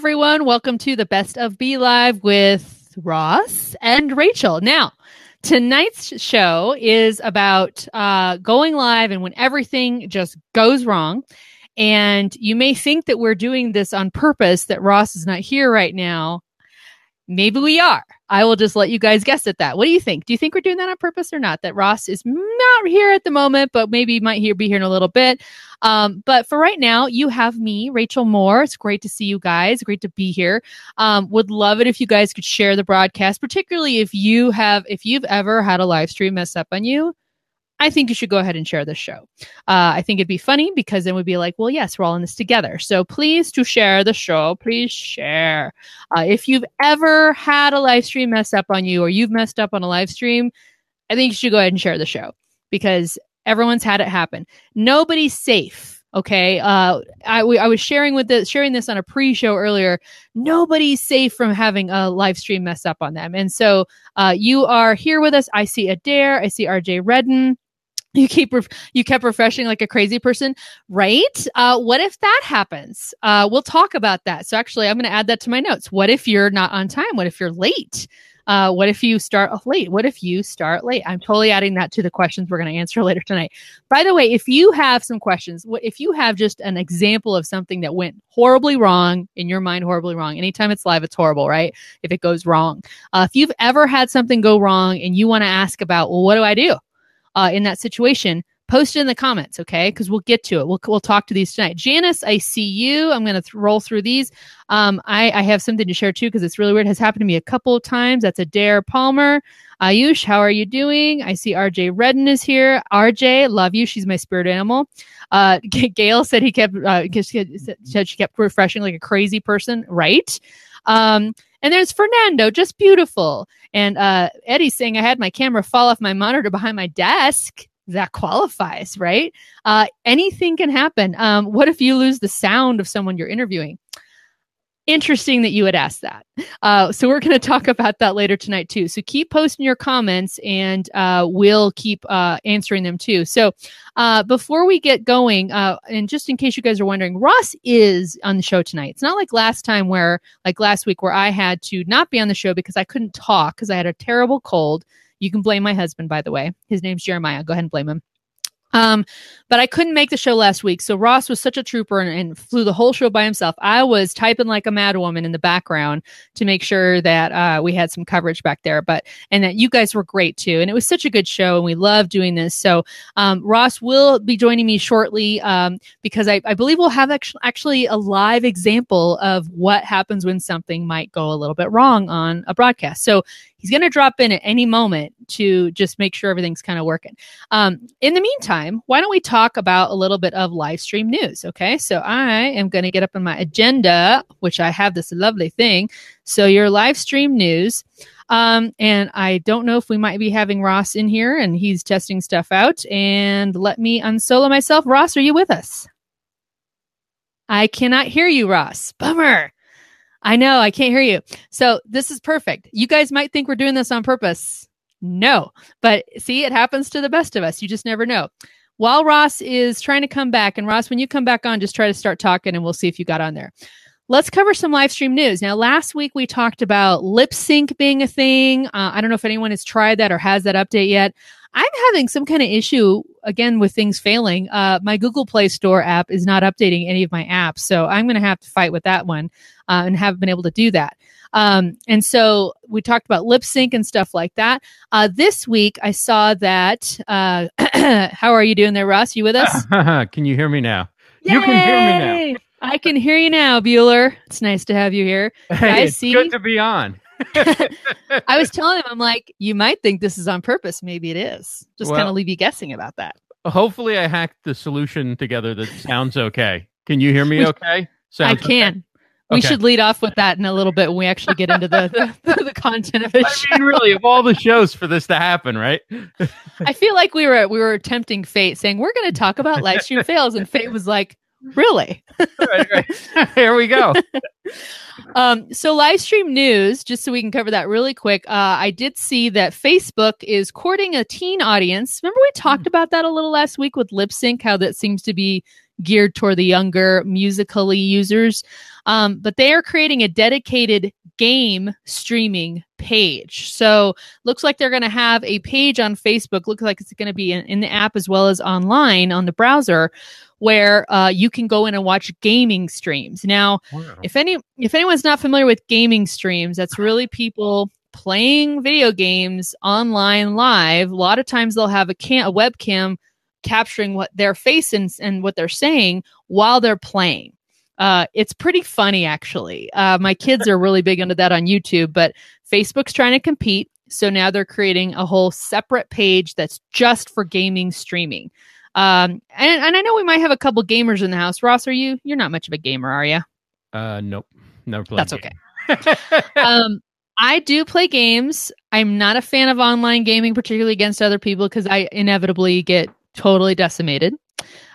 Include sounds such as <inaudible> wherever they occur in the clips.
everyone. Welcome to the Best of BeLive with Ross and Rachel. Now, tonight's show is about uh, going live and when everything just goes wrong. And you may think that we're doing this on purpose, that Ross is not here right now. Maybe we are. I will just let you guys guess at that. What do you think? Do you think we're doing that on purpose or not? That Ross is not here at the moment, but maybe might here be here in a little bit. Um, but for right now, you have me, Rachel Moore. It's great to see you guys. Great to be here. Um, would love it if you guys could share the broadcast, particularly if you have, if you've ever had a live stream mess up on you. I think you should go ahead and share this show. Uh, I think it'd be funny because then we'd be like, well, yes, we're all in this together. So please to share the show. Please share. Uh, if you've ever had a live stream mess up on you or you've messed up on a live stream, I think you should go ahead and share the show because everyone's had it happen. Nobody's safe. Okay. Uh, I, we, I was sharing with the, sharing this on a pre-show earlier. Nobody's safe from having a live stream mess up on them. And so, uh, you are here with us. I see Adair. I see RJ Redden you keep ref- you kept refreshing like a crazy person right? Uh, what if that happens? Uh, we'll talk about that. So actually i'm going to add that to my notes. What if you're not on time? What if you're late? Uh, what if you start late? What if you start late? I'm totally adding that to the questions we're going to answer <laughs> later tonight. By the way if you have some questions what if you have just an example of something that went horribly wrong in your mind horribly wrong anytime it's live it's horrible right? If it goes wrong. Uh, if you've ever had something go wrong and you want to ask about well what do i do uh, in that situation, post it in the comments, okay? Because we'll get to it. We'll we'll talk to these tonight. Janice, I see you. I'm going to th- roll through these. Um, I, I have something to share too because it's really weird. It has happened to me a couple of times. That's Adair Palmer. Ayush, how are you doing? I see RJ Redden is here. RJ, love you. She's my spirit animal. Uh, <laughs> Gail said he kept uh, said she kept refreshing like a crazy person, right? Um, and there's Fernando, just beautiful. And uh, Eddie's saying I had my camera fall off my monitor behind my desk. That qualifies, right? Uh, anything can happen. Um, what if you lose the sound of someone you're interviewing? Interesting that you would ask that. Uh, so we're going to talk about that later tonight too. So keep posting your comments, and uh, we'll keep uh, answering them too. So uh, before we get going, uh, and just in case you guys are wondering, Ross is on the show tonight. It's not like last time where, like last week, where I had to not be on the show because I couldn't talk because I had a terrible cold. You can blame my husband, by the way. His name's Jeremiah. Go ahead and blame him. Um, but I couldn't make the show last week. So Ross was such a trooper and, and, flew the whole show by himself. I was typing like a madwoman in the background to make sure that uh, we had some coverage back there. But and that you guys were great too. And it was such a good show, and we love doing this. So um, Ross will be joining me shortly um, because I, I, believe we'll have actually, actually a live example of what happens when something might go a little bit wrong on a broadcast. So he's going to drop in at any moment to just make sure everything's kind of working. Um, in the meantime, why don't we talk about a little bit of live stream news? Okay, so I am going to get up on my agenda, which I have this lovely thing. So your live stream news. Um, and I don't know if we might be having Ross in here and he's testing stuff out. And let me unsolo myself. Ross, are you with us? I cannot hear you, Ross. Bummer. I know, I can't hear you. So this is perfect. You guys might think we're doing this on purpose. No, but see, it happens to the best of us. You just never know. While Ross is trying to come back, and Ross, when you come back on, just try to start talking and we'll see if you got on there. Let's cover some live stream news. Now, last week we talked about lip sync being a thing. Uh, I don't know if anyone has tried that or has that update yet. I'm having some kind of issue again with things failing. Uh, my Google Play Store app is not updating any of my apps, so I'm going to have to fight with that one uh, and have been able to do that. Um, and so we talked about lip sync and stuff like that. Uh, this week I saw that. Uh, <clears throat> how are you doing there, Ross? You with us? <laughs> can you hear me now? Yay! You can hear me now. I can hear you now, Bueller. It's nice to have you here. Hey, it's see? good to be on. <laughs> <laughs> I was telling him, I'm like, you might think this is on purpose. Maybe it is. Just well, kind of leave you guessing about that. Hopefully, I hacked the solution together that sounds okay. Can you hear me okay? Sounds I can. Okay? We okay. should lead off with that in a little bit when we actually get into the the, the content of it. <laughs> I mean, really, of all the shows for this to happen, right? I feel like we were we were tempting fate, saying we're going to talk about live stream fails, and fate was like, Really? right, right. <laughs> Here we go. <laughs> um, so live stream news, just so we can cover that really quick. Uh, I did see that Facebook is courting a teen audience. Remember we talked mm. about that a little last week with lip sync, how that seems to be geared toward the younger Musical.ly users. Um, but they are creating a dedicated game streaming page. So looks like they're going to have a page on Facebook. Looks like it's going to be in, in, the app as well as online on the browser, where uh, you can go in and watch gaming streams. Now, wow. if any if anyone's not familiar with gaming streams, that's really people playing video games online live. A lot of times they'll have a cam a webcam capturing what their face and, and what they're saying while they're playing. Uh, it's pretty funny, actually. Uh, my kids are really big into that on YouTube, but Facebook's trying to compete. So now they're creating a whole separate page that's just for gaming streaming. Um, and, and I know we might have a couple gamers in the house. Ross, are you? You're not much of a gamer, are you? Uh, nope. Never played. That's okay. <laughs> um, I do play games. I'm not a fan of online gaming, particularly against other people, because I inevitably get totally decimated.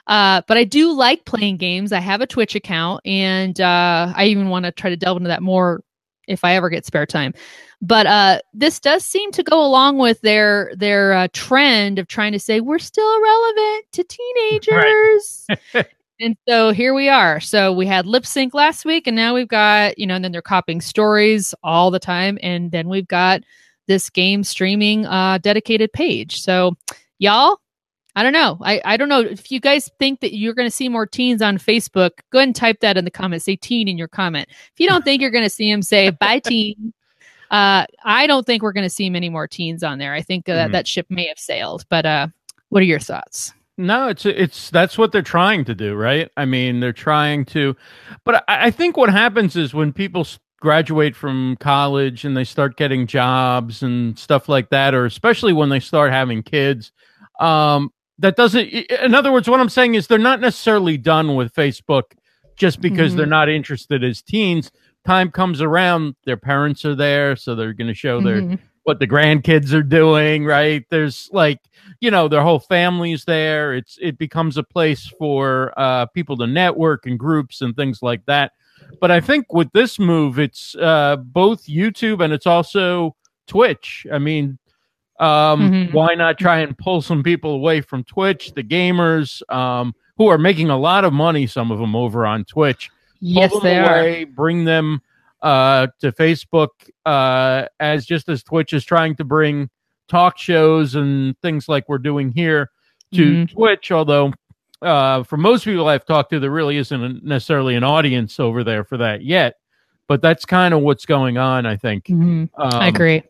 Uh, but I do like playing games. I have a Twitch account, and uh, I even want to try to delve into that more if I ever get spare time. But uh, this does seem to go along with their their uh, trend of trying to say we're still relevant to <laughs> teenagers. Right. <laughs> and so here we are. So we had lip sync last week, and now we've got you know, and then they're copying stories all the time, and then we've got this game streaming uh, dedicated page. So y'all I don't know. I, I don't know if you guys think that you're going to see more teens on Facebook. Go ahead and type that in the comments. Say teen in your comment. If you don't think you're going to see them, say <laughs> bye teen. Uh, I don't think we're going to see many more teens on there. I think uh, mm-hmm. that ship may have sailed. But uh, what are your thoughts? No, it's it's that's what they're trying to do, right? I mean, they're trying to, but I, I think what happens is when people graduate from college and they start getting jobs and stuff like that, or especially when they start having kids, um, that doesn't in other words what i'm saying is they're not necessarily done with facebook just because mm-hmm. they're not interested as teens. Time comes around their parents are there so they're going to show mm-hmm. their what the grandkids are doing right? There's like you know their whole family's there. It's it becomes a place for uh people to network and groups and things like that. But i think with this move it's uh both youtube and it's also twitch. I mean um, mm-hmm. Why not try and pull some people away from Twitch, the gamers um, who are making a lot of money, some of them over on Twitch? Yes, they away, are. Bring them uh, to Facebook uh, as just as Twitch is trying to bring talk shows and things like we're doing here to mm-hmm. Twitch. Although, uh, for most people I've talked to, there really isn't necessarily an audience over there for that yet. But that's kind of what's going on, I think. Mm-hmm. Um, I agree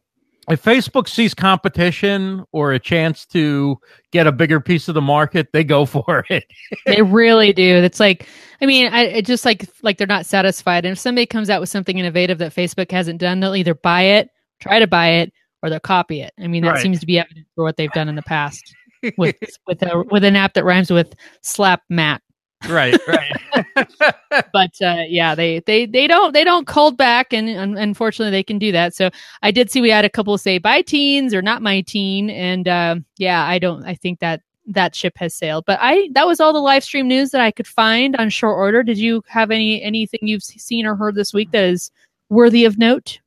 if Facebook sees competition or a chance to get a bigger piece of the market, they go <laughs> for it. they really do. It's like, I mean, I it just like like they're not satisfied. And if somebody comes out with something innovative that Facebook hasn't done, they'll either buy it, try to buy it, or they'll copy it. I mean, that right. seems to be evident for what they've done in the past <laughs> with with a, with an app that rhymes with slap mat right right. <laughs> But uh, yeah they they they don't they don't hold back and unfortunately they can do that. So i did see we had a couple say bye teens or not my teen and uh, yeah i don't i think that that ship has sailed. But i that was all the live stream news that i could find on short order. Did you have any anything you've seen or heard this week that is worthy of note?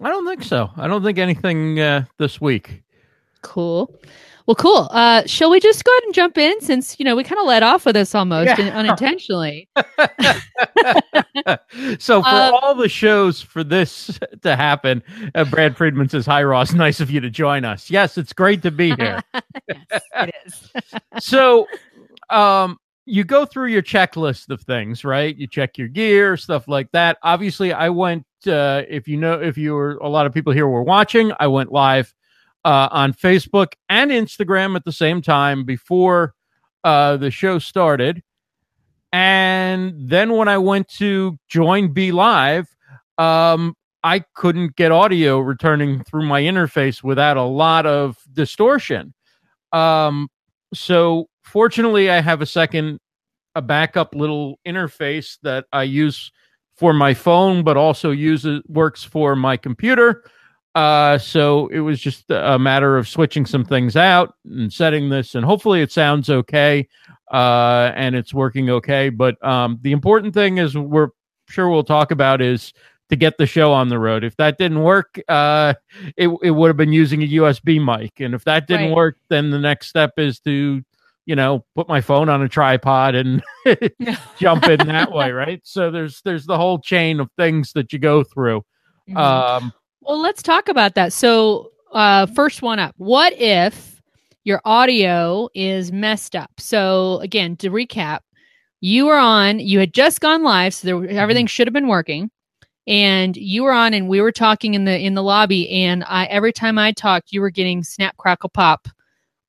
I don't think so. I don't think anything uh, this week. Cool well, cool. Uh, shall we just go ahead and jump in since, you know, we kind of let off with this almost yeah. unintentionally? <laughs> so, for uh, all the shows for this <laughs> to happen, uh, Brad Friedman says, Hi, Ross. <laughs> Nice of you to join us. Yes, it's great to be here. yes, it is. so, um, you go through your checklist of things, right? You check your gear, stuff like that. Obviously, I went, uh, if you know, if you were a lot of people here were watching, I went live uh, on Facebook and Instagram at the same time before uh, the show started. And then when I went to join BeLive, um, I couldn't get audio returning through my interface without a lot of distortion. Um, so fortunately, I have a second, a backup little interface that I use for my phone, but also uses works for my computer. Uh, so it was just a matter of switching some things out and setting this, and hopefully it sounds okay. Uh, and it's working okay. But um, the important thing is we're sure we'll talk about is to get the show on the road. If that didn't work, uh, it it would have been using a USB mic, and if that didn't right. work, then the next step is to you know, put my phone on a tripod and <laughs> <laughs> jump in that way, right? So there's there's the whole chain of things that you go through. Mm-hmm. Um, well, let's talk about that. So, uh, first one up. What if your audio is messed up? So, again, to recap, you were on. You had just gone live, so there, mm-hmm. everything should have been working. And you were on, and we were talking in the in the lobby. And I every time I talked, you were getting snap, crackle, pop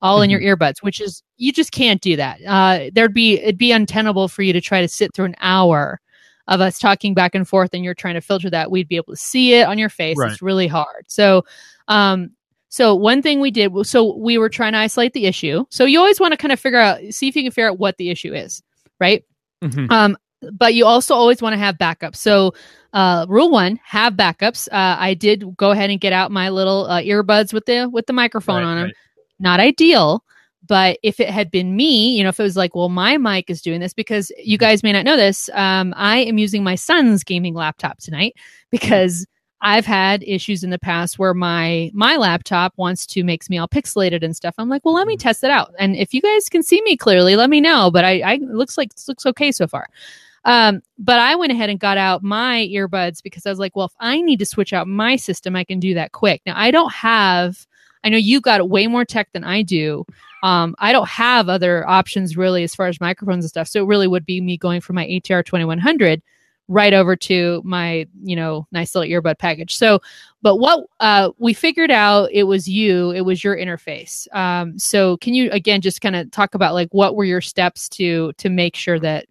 all in your mm-hmm. earbuds, which is you just can't do that. Uh, there'd be it'd be untenable for you to try to sit through an hour of us talking back and forth, and you're trying to filter that. We'd be able to see it on your face. Right. It's really hard. So, um, so one thing we did, so we were trying to isolate the issue. So you always want to kind of figure out, see if you can figure out what the issue is, right? Mm-hmm. Um, but you also always want to have backups. So, uh, rule one: have backups. Uh, I did go ahead and get out my little uh, earbuds with the with the microphone right, on them. Right not ideal. But if it had been me, you know, if it was like, well, my mic is doing this because you guys may not know this, um, I am using my son's gaming laptop tonight because I've had issues in the past where my my laptop wants to makes me all pixelated and stuff. I'm like, well, let me test it out, and if you guys can see me clearly, let me know. But I, I looks like looks okay so far. Um, but I went ahead and got out my earbuds because I was like, well, if I need to switch out my system, I can do that quick. Now I don't have I know you got way more tech than I do. Um, I don't have other options really as far as microphones and stuff. So it really would be me going from my ATR 2100 right over to my, you know, nice little earbud package. So, but what uh, we figured out, it was you, it was your interface. Um, so can you again just kind of talk about like what were your steps to to make sure that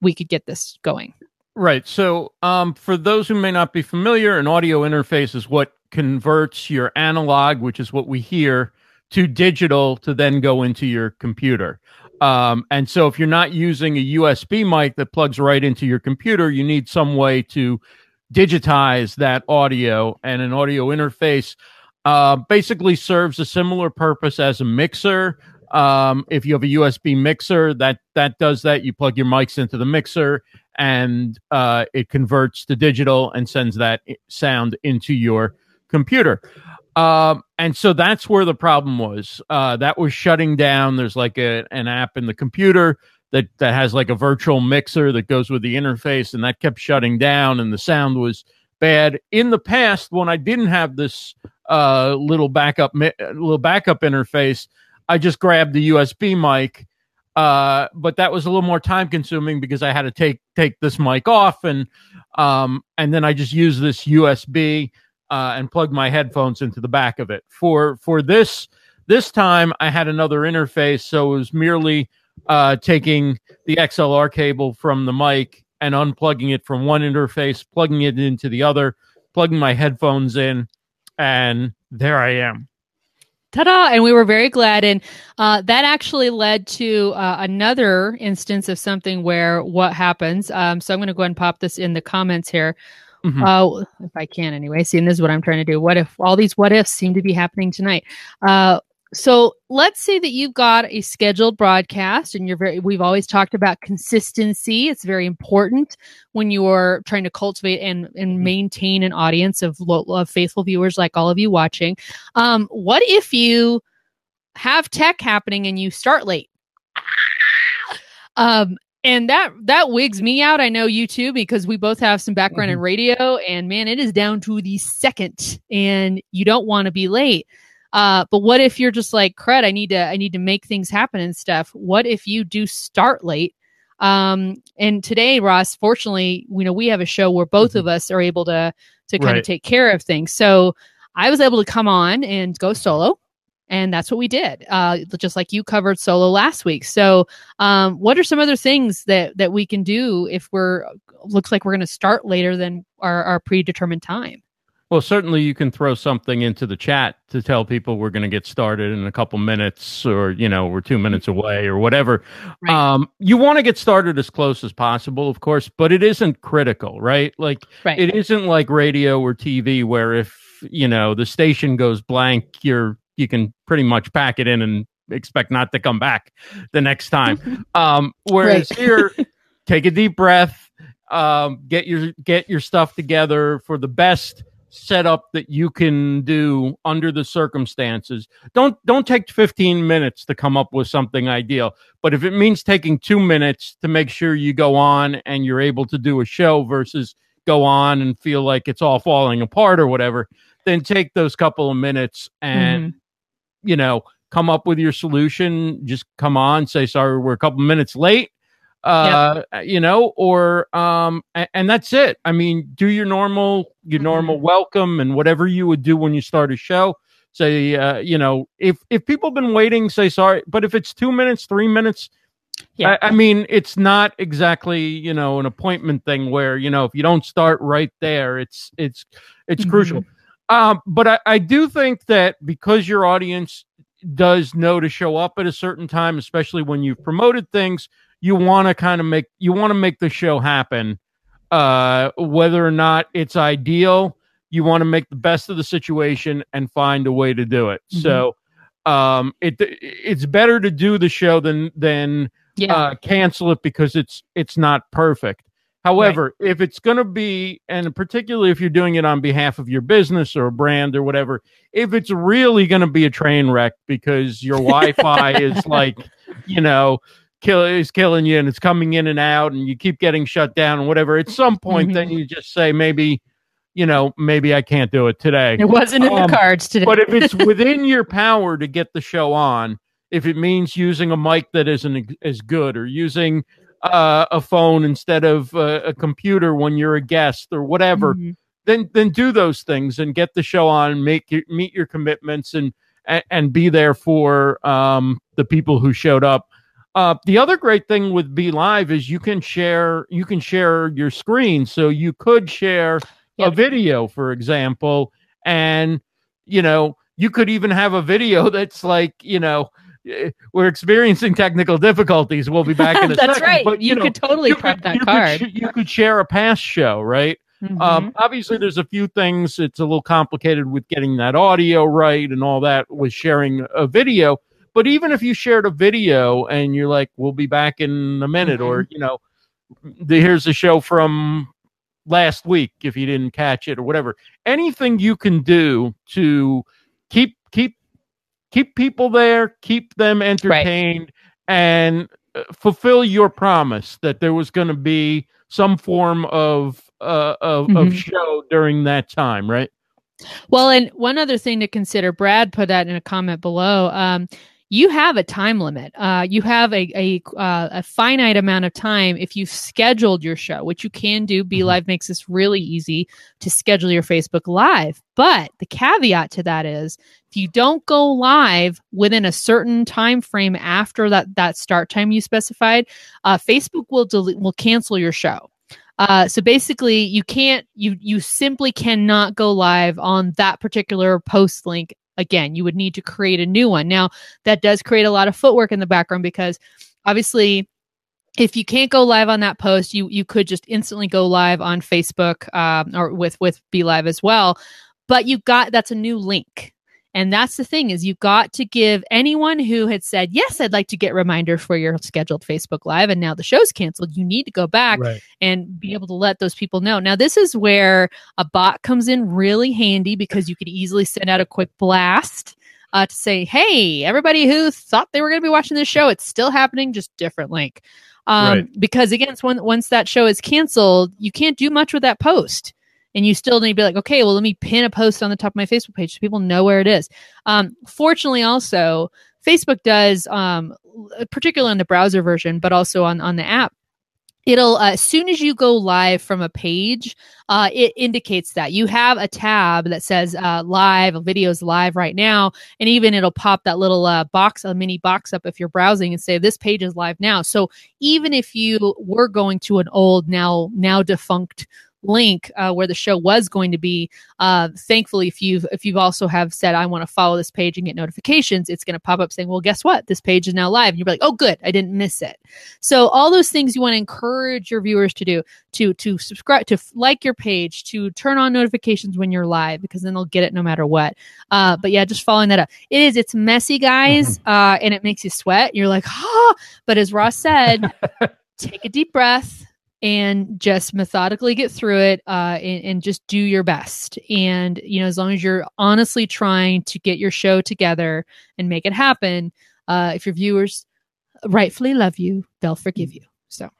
we could get this going? Right. So, um, for those who may not be familiar, an audio interface is what converts your analog, which is what we hear, to digital to then go into your computer. Um, and so if you're not using a USB mic that plugs right into your computer, you need some way to digitize that audio. And an audio interface uh, basically serves a similar purpose as a mixer. Um, if you have a USB mixer, that that does that. You plug your mics into the mixer, and uh, it converts to digital and sends that sound into your computer. Um, and so that's where the problem was. Uh, that was shutting down. There's like a, an app in the computer that, that has like a virtual mixer that goes with the interface, and that kept shutting down, and the sound was bad. In the past, when I didn't have this uh, little backup little backup interface, I just grabbed the USB mic. Uh, but that was a little more time consuming because I had to take take this mic off and um, and then I just use this USB uh, and plugged my headphones into the back of it. For for this this time, I had another interface, so it was merely uh, taking the XLR cable from the mic and unplugging it from one interface, plugging it into the other, plugging my headphones in, and there I am. Ta-da! And we were very glad, and uh, that actually led to uh, another instance of something where what happens. Um, so I'm going to go ahead and pop this in the comments here. Mm-hmm. Uh, if I can anyway. Seeing this is what I'm trying to do. What if all these what ifs seem to be happening tonight? Uh, so let's say that you've got a scheduled broadcast and you're very we've always talked about consistency it's very important when you're trying to cultivate and, and mm-hmm. maintain an audience of, of faithful viewers like all of you watching um, what if you have tech happening and you start late um, and that that wigs me out i know you too because we both have some background mm-hmm. in radio and man it is down to the second and you don't want to be late uh, but what if you're just like crud i need to i need to make things happen and stuff what if you do start late um, and today ross fortunately you know we have a show where both mm-hmm. of us are able to to kind right. of take care of things so i was able to come on and go solo and that's what we did uh, just like you covered solo last week so um, what are some other things that that we can do if we're looks like we're going to start later than our, our predetermined time well certainly you can throw something into the chat to tell people we're going to get started in a couple minutes or you know we're two minutes away or whatever right. um, you want to get started as close as possible of course but it isn't critical right like right. it isn't like radio or tv where if you know the station goes blank you're you can pretty much pack it in and expect not to come back the next time. <laughs> Um, whereas right. here, <laughs> take a deep breath, um, get your get your stuff together for the best setup that you can do under the circumstances. Don't don't take 15 minutes to come up with something ideal, but if it means taking 2 minutes to make sure you go on and you're able to do a show versus go on and feel like it's all falling apart or whatever, then take those couple of minutes and mm-hmm. You know, come up with your solution, just come on, say sorry we're a couple minutes late uh yep. you know or um and, and, that's it i mean do your normal your mm-hmm. normal welcome and whatever you would do when you start a show say uh you know if if people have been waiting say sorry but if it's two minutes three minutes yeah I, I mean it's not exactly you know an appointment thing where you know if you don't start right there it's it's it's mm-hmm. crucial um but I, I do think that because your audience does know to show up at a certain time especially when you've promoted things you want to kind of make you want to make the show happen uh whether or not it's ideal you want to make the best of the situation and find a way to do it mm-hmm. so um it it's better to do the show than than yeah. uh cancel it because it's it's not perfect however right. if it's going to be and particularly if you're doing it on behalf of your business or a brand or whatever if it's really going to be a train wreck because your wi-fi <laughs> is like you know kill is killing you and it's coming in and out and you keep getting shut down and whatever at some point mm-hmm. then you just say maybe you know maybe i can't do it today it wasn't in um, the cards today but if it's <laughs> within your power to get the show on if it means using a mic that isn't as good or using uh, a phone instead of uh, a computer when you're a guest or whatever mm-hmm. then then do those things and get the show on make your, meet your commitments and and, be there for um, the people who showed up uh, the other great thing with BeLive is you can share you can share your screen, so you could share yep. a video, for example, and you know you could even have a video <laughs> that's like you know we're experiencing technical difficulties. We'll be back in a <laughs> That's second. right. But you, you know, could totally you prep could, that you card. Could, you could share a past show, right? Mm-hmm. Um, obviously, there's a few things. It's a little complicated with getting that audio right and all that with sharing a video. But even if you shared a video and you're like, we'll be back in a minute, mm-hmm. or, you know, the, here's a show from last week if you didn't catch it or whatever, anything you can do to keep people there, keep them entertained, right. and uh, fulfill your promise that there was going to be some form of uh, of, mm-hmm. of show during that time, right? Well, and one other thing to consider, Brad put that in a comment below. Um, you have a time limit. Uh, you have a a, uh, a finite amount of time if you've scheduled your show, which you can do. Be mm-hmm. Live makes this really easy to schedule your Facebook Live. But the caveat to that is, if you don't go live within a certain time frame after that that start time you specified, uh, Facebook will delete will cancel your show. Uh, so basically, you can't you you simply cannot go live on that particular post link again. You would need to create a new one. Now, that does create a lot of footwork in the background because obviously if you can't go live on that post, you you could just instantly go live on Facebook um, or with with BeLive as well. But you got that's a new link. And that's the thing is you've got to give anyone who had said, yes, I'd like to get reminder for your scheduled Facebook Live and now the show's canceled. You need to go back right. and be able to let those people know. Now, this is where a bot comes in really handy because you could easily send out a quick blast. Uh, to say, hey, everybody who thought they were going to be watching this show, it's still happening, just different link. Um, right. Because again, once, once that show is canceled, you can't do much with that post and you still need to be like, okay, well, let me pin a post on the top of my Facebook page so people know where it is. Um, fortunately, also, Facebook does, um, particularly on the browser version, but also on, on the app, it'll uh, as soon as you go live from a page uh, it indicates that you have a tab that says uh, live videos live right now and even it'll pop that little uh, box a mini box up if you're browsing and say this page is live now so even if you were going to an old now now defunct link uh, where the show was going to be. Uh, thankfully, if you've if you've also have said I want to follow this page and get notifications, it's going to pop up saying, "Well, guess what? This page is now live." And you're like, "Oh, good, I didn't miss it." So all those things you want to encourage your viewers to do to to subscribe to like your page to turn on notifications when you're live because then they'll get it no matter what. Uh, but yeah, just following that up. It is it's messy, guys, mm-hmm. uh, and it makes you sweat. You're like, ah, but as Ross said. <laughs> take a deep breath and just methodically get through it uh, and, and, just do your best. And, you know, as long as you're honestly trying to get your show together and make it happen, uh, if your viewers rightfully love you, they'll forgive you. So.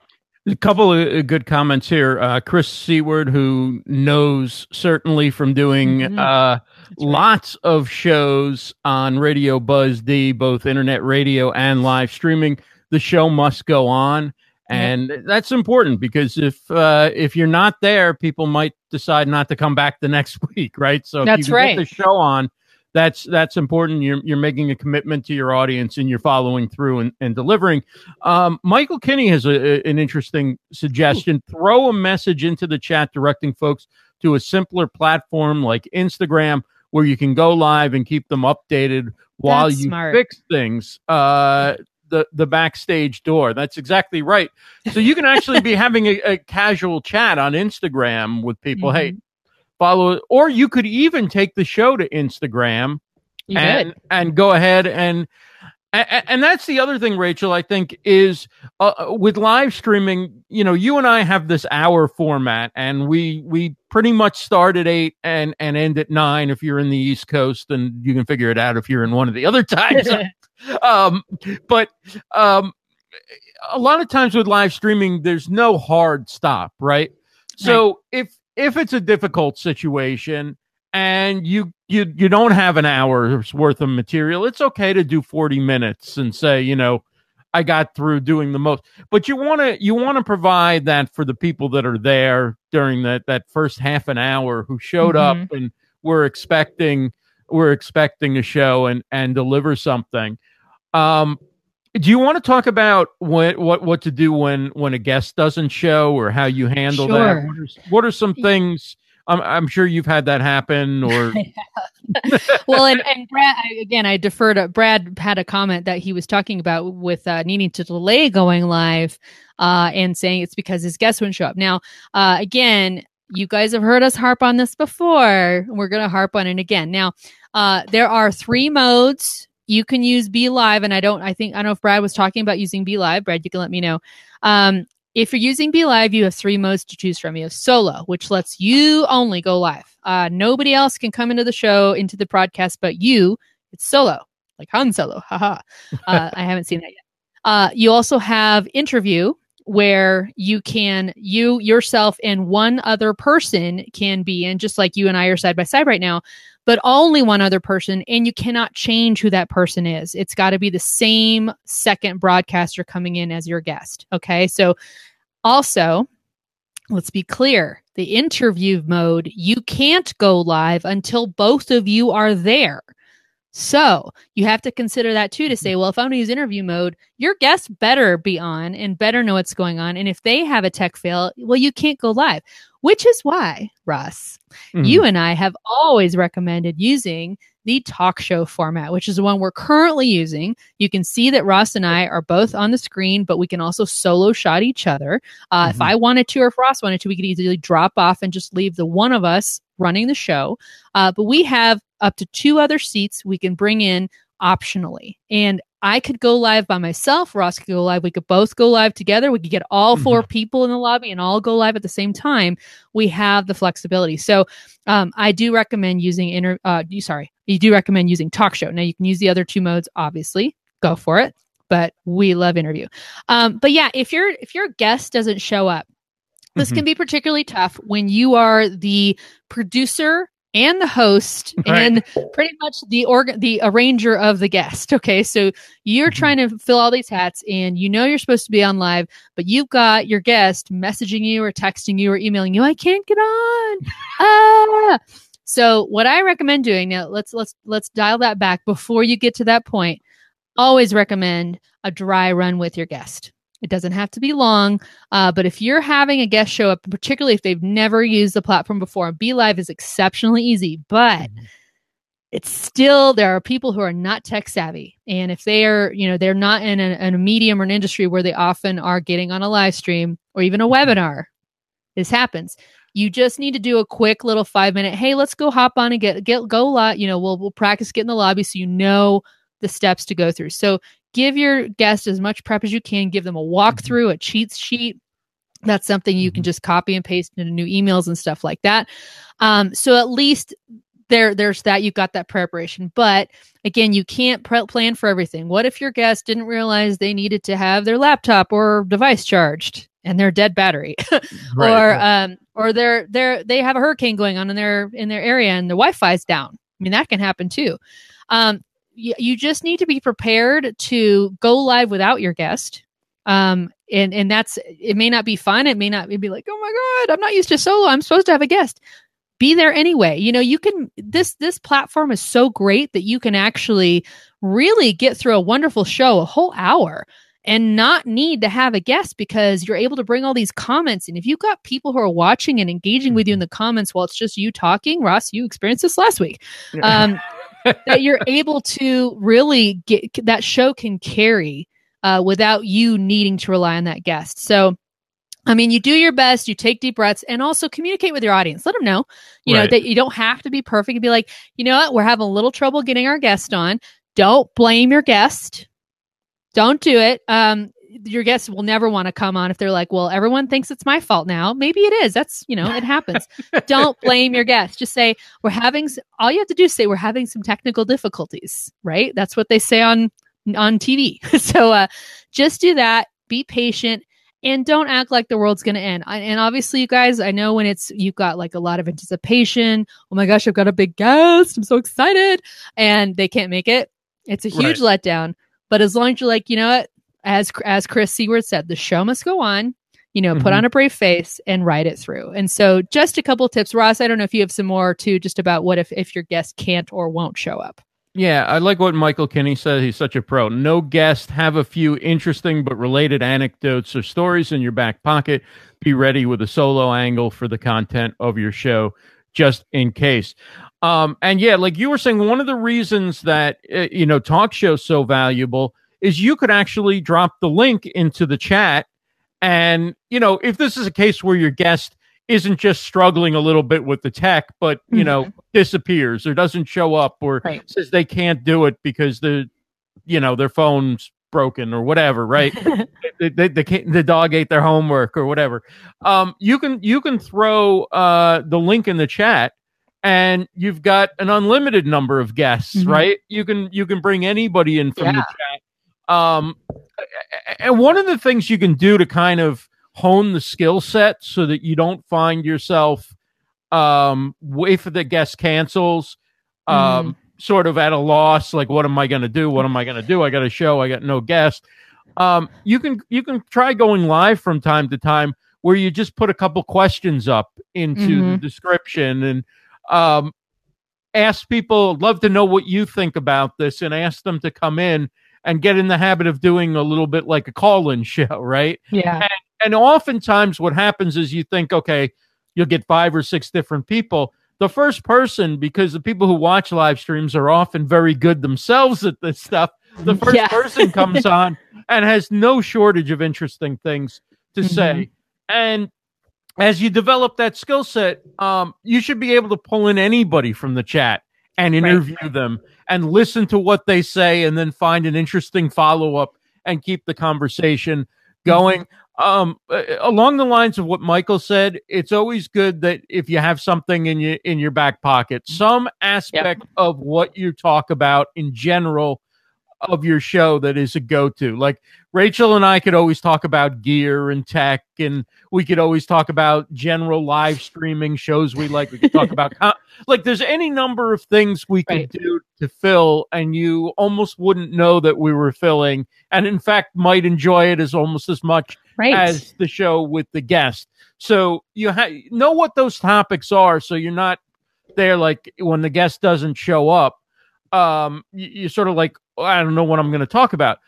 A couple of uh, good comments here. Uh, Chris Seward, who knows certainly from doing mm-hmm. uh, lots of shows on Radio Buzz D, both internet radio and live streaming, the show must go on and yeah. that's important because if uh, if you're not there, people might decide not to come back the next <laughs> week, right? So if that's you right. get the show on, that's that's important. You're you're making a commitment to your audience and you're following through and, and delivering. Um, Michael Kinney has a, a, an interesting suggestion. Ooh. Throw a message into the chat directing folks to a simpler platform like Instagram where you can go live and keep them updated while That's you smart. fix things. Uh, the the backstage door. That's exactly right. So you can actually be <laughs> having a, a, casual chat on Instagram with people. Mm-hmm. Hey, follow, or you could even take the show to Instagram you and and go ahead and. And that's the other thing, Rachel. I think is uh, with live streaming. You know, you and I have this hour format, and we we pretty much start at eight and and end at nine if you're in the East Coast, and you can figure it out if you're in one of the other <laughs> times <laughs> um, but um, a lot of times with live streaming, there's no hard stop, right? So right. if if it's a difficult situation and you you you don't have an hour's worth of material, it's okay to do 40 minutes and say, you know, I got through doing the most. But you want to you want to provide that for the people that are there during that that first half an hour who showed mm-hmm. up and were expecting we're expecting a show and and deliver something. Um, do you want to talk about what what what to do when when a guest doesn't show or how you handle sure. that? What are, what are some things? I'm I'm sure you've had that happen or. <laughs> well, and, and Brad again, I defer to Brad had a comment that he was talking about with uh, needing to delay going live, uh, and saying it's because his guests wouldn't show up. Now, uh, again, you guys have heard us harp on this before. We're going to harp on it again. Now, uh, there are three modes. You can use BeLive, and I don't. I think I don't know if Brad was talking about using BeLive. Brad, you can let me know. Um, if you're using BeLive, you have three modes to choose from. You have solo, which lets you only go live. Uh, nobody else can come into the show, into the broadcast, but you. It's solo, like Han Solo. <laughs> Haha. Uh, I haven't seen that yet. Uh, you also have interview, where you can you yourself and one other person can be in just like you and I are side by side right now but only one other person and you cannot change who that person is. It's got to be the same second broadcaster coming in as your guest okay? So also let's be clear the interview mode you can't go live until both of you are there so you have to consider that too to say, mm-hmm. well, if I'm going to use interview mode, your guests better be on and better know what's going on. And if they have a tech fail, well, you can't go live, which is why, Ross, mm-hmm. you and I have always recommended using the talk show format, which is the one we're currently using. You can see that Ross and I are both on the screen, but we can also solo shot each other. Uh, mm-hmm. If I wanted to, or if Ross wanted to, we could easily drop off and just leave the one of us running the show. Uh, but we have up to two other seats we can bring in optionally. And I could go live by myself. Ross could go live. We could both go live together. We could get all 4 mm-hmm. people in the lobby and all go live at the same time. We have the flexibility. So um, I do recommend using inter. Uh, sorry, you do recommend using talk show. Now you can use the other two modes. Obviously, go for it. But we love interview. Um, but yeah, if your if your guest doesn't show up, this mm-hmm. can be particularly tough when you are the producer and the host <laughs> right. and pretty much the organ the arranger of the guest okay? So you're mm-hmm. trying to fill all these hats and you know you're supposed to be on live but you've got your guest messaging you or texting you or emailing you i can't get on. <laughs> Ah! So what i recommend doing now let's let's let's dial that back before you get to that point. Always recommend a dry run with your guest it doesn't have to be long, uh, but if you're having a guest show up, particularly if they've never used the platform before, BeLive is exceptionally easy, but mm-hmm. it's still there are people who are not tech savvy, and if they are, you know, they're not in a, in a medium or an industry where they often are getting on a live stream or even a mm-hmm. webinar. This happens. You just need to do a quick little five minute. Hey, let's go hop on and get get go lot. You know, we'll we'll practice get in the lobby so you know the steps to go through. So give your guest as much prep as you can. Give them a walkthrough, a cheat sheet, That's something you can Mhm. just copy and paste into new emails and stuff like that. Um, so at least there, there's that. You've got that preparation. But again, you can't pre- plan for everything. What if your guest didn't realize they needed to have their laptop or device charged and their dead battery, <laughs> Right, or um, or they're they're they have a hurricane going on in their in their area and the Wi-Fi's down. I mean, that can happen too. Um, you, you just need to be prepared to go live without your guest. Um, and and that's it. May not be fun. It may not be like, oh my god, I'm not used to solo. I'm supposed to have a guest. Be there anyway. You know, you can. This this platform is so great that you can actually really get through a wonderful show, a whole hour, and not need to have a guest because you're able to bring all these comments. And if you've got people who are watching and engaging with you in the comments while it's just you talking, Ross, you experienced this last week um, that you're able to really get that show can carry uh, without you needing to rely on that guest. So, I mean, you do your best, you take deep breaths, and also communicate with your audience. Let them know, you know, that you don't have to be perfect. And be like, you know what, we're having a little trouble getting our guest on. Don't blame your guest. Don't do it. Um, your guests will never want to come on if they're like, well, everyone thinks it's my fault now. Maybe it is. That's, you know, it happens. <laughs> Don't blame your guests. Just say, we're having, all you have to do is say, we're having some technical difficulties, right? That's what they say on, on TV. <laughs> so, uh, just do that. Be patient and don't act like the world's going to end. I- And obviously, you guys, I know when it's, you've got like a lot of anticipation. Oh my gosh, I've got a big guest. I'm so excited. And they can't make it. It's a huge letdown. But as long as you're like, you know what, as as Chris Seward said, the show must go on. You know, put Mhm. on a brave face and ride it through. And so, just a couple tips, Ross. I don't know if you have some more too, just about what if if your guest can't or won't show up. Yeah, I like what Michael Kinney said. He's such a pro. No guest. Have a few interesting but related anecdotes or stories in your back pocket. Be ready with a solo angle for the content of your show, just in case. Um, and yeah, like you were saying, one of the reasons that uh, you know talk shows so valuable is you could actually drop the link into the chat, and you know if this is a case where your guest isn't just struggling a little bit with the tech, but you know disappears or doesn't show up or Right. says they can't do it because the you know their phone's broken or whatever right <laughs> they, they, they the dog ate their homework or whatever um you can you can throw uh the link in the chat and you've got an unlimited number of guests Mhm. right you can you can bring anybody in from Yeah. the chat um and one of the things you can do to kind of hone the skill set so that you don't find yourself um if the guest cancels um sort of at a loss like what am i going to do? What am i going to do? I got a show i got no guest. Um you can you can try going live from time to time where you just put a couple questions up into the Mhm. description and um ask people love to know what you think about this and ask them to come in and get in the habit of doing a little bit like a call-in <laughs> show right yeah. and oftentimes what happens is you think okay you'll get five or six different people the first person because the people who watch live streams are often very good themselves at this stuff the first Yeah. person comes <laughs> on and has no shortage of interesting things to Mhm. say and as you develop that skill set um, you should be able to pull in anybody from the chat and Right. interview them and listen to what they say and then find an interesting follow-up and keep the conversation going. Um along the lines of what michael said it's always good that if you have something in your in your back pocket some aspect of what you talk about in general of your show that is a go-to like rachel and i could always talk about gear and tech and we could always talk about general live streaming shows we like we could talk about <laughs> like there's any number of things we could Right. do to fill and you almost wouldn't know that we were filling and in fact might enjoy it as almost as much Right. as the show with the guest. So you ha- know what those topics are, so you're not there like when the guest doesn't show up. Um, you, sort of like, "Oh, I don't know what I'm going to talk about.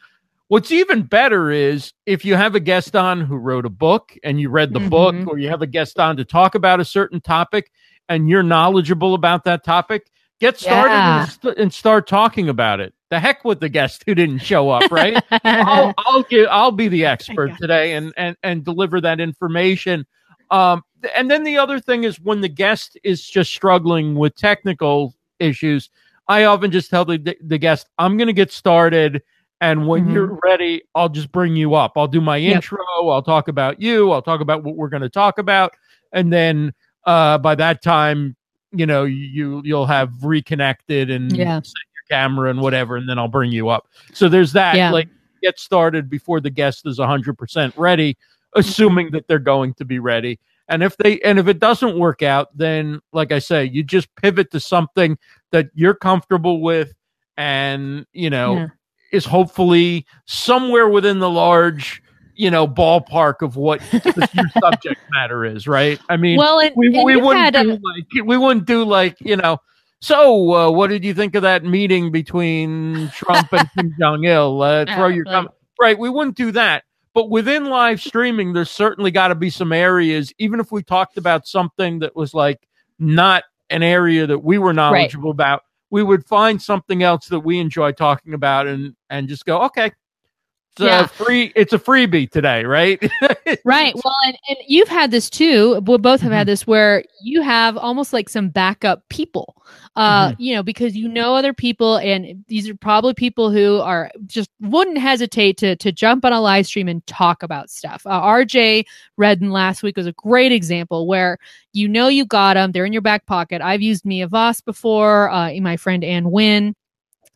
What's even better is if you have a guest on who wrote a book and you read the book, Mhm. or you have a guest on to talk about a certain topic and you're knowledgeable about that topic. Get started Yeah. and, st- and start talking about it. The heck with the guest who didn't show up, right? <laughs> I'll I'll give I'll be the expert today and and and deliver that information. Um, and then the other thing is when the guest is just struggling with technical issues, I often just tell the the guest, "I'm going to get started." And when Mhm. you're ready, I'll just bring you up. I'll do my Yep. intro. I'll talk about you. I'll talk about what we're going to talk about. And then uh, by that time, you know, you you'll have reconnected and Yeah. set your camera and whatever, and then I'll bring you up. So there's that. Yeah. Like get started before the guest is 100% ready, assuming that they're going to be ready. And if they and if it doesn't work out, then like I say, you just pivot to something that you're comfortable with and, you know, Yeah. is hopefully somewhere within the large, you know, ballpark of what <laughs> your subject matter is, right? I mean, Well, and, we, and we wouldn't do a- like we wouldn't do like you know. So, uh, what did you think of that meeting between Trump and Kim <laughs> Jong Il? Uh, throw Yeah, your comment. Right, we wouldn't do that. But within live streaming, there's certainly got to be some areas. Even if we talked about something that was like not an area that we were knowledgeable about, we would find something else that we enjoy talking about, and and just go, okay, Yeah. free. It's a freebie today, right? <laughs> Right. Well, and, and you've had this too. We both have Mhm. had this where you have almost like some backup people, uh, Mm-hmm. you know, because you know other people, and these are probably people who are just wouldn't hesitate to to jump on a live stream and talk about stuff. Uh, RJ Redden last week was a great example where you know you got them; they're in your back pocket. I've used Mia Voss before, uh, my friend Ann Wynn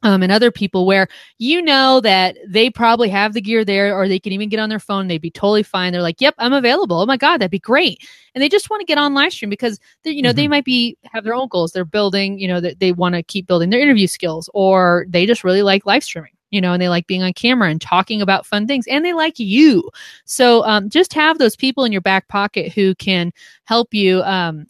um, and other people where you know that they probably have the gear there or they can even get on their phone. They'd be totally fine. They're like, yep, I'm available. Oh my God, that'd be great. And they just want to get on live stream because they, you know, they might be have their own goals. They're building, you know, that they want to keep building their interview skills or they just really like live streaming. You know, and they like being on camera and talking about fun things, and they like you. So, um, just have those people in your back pocket who can help you. Um,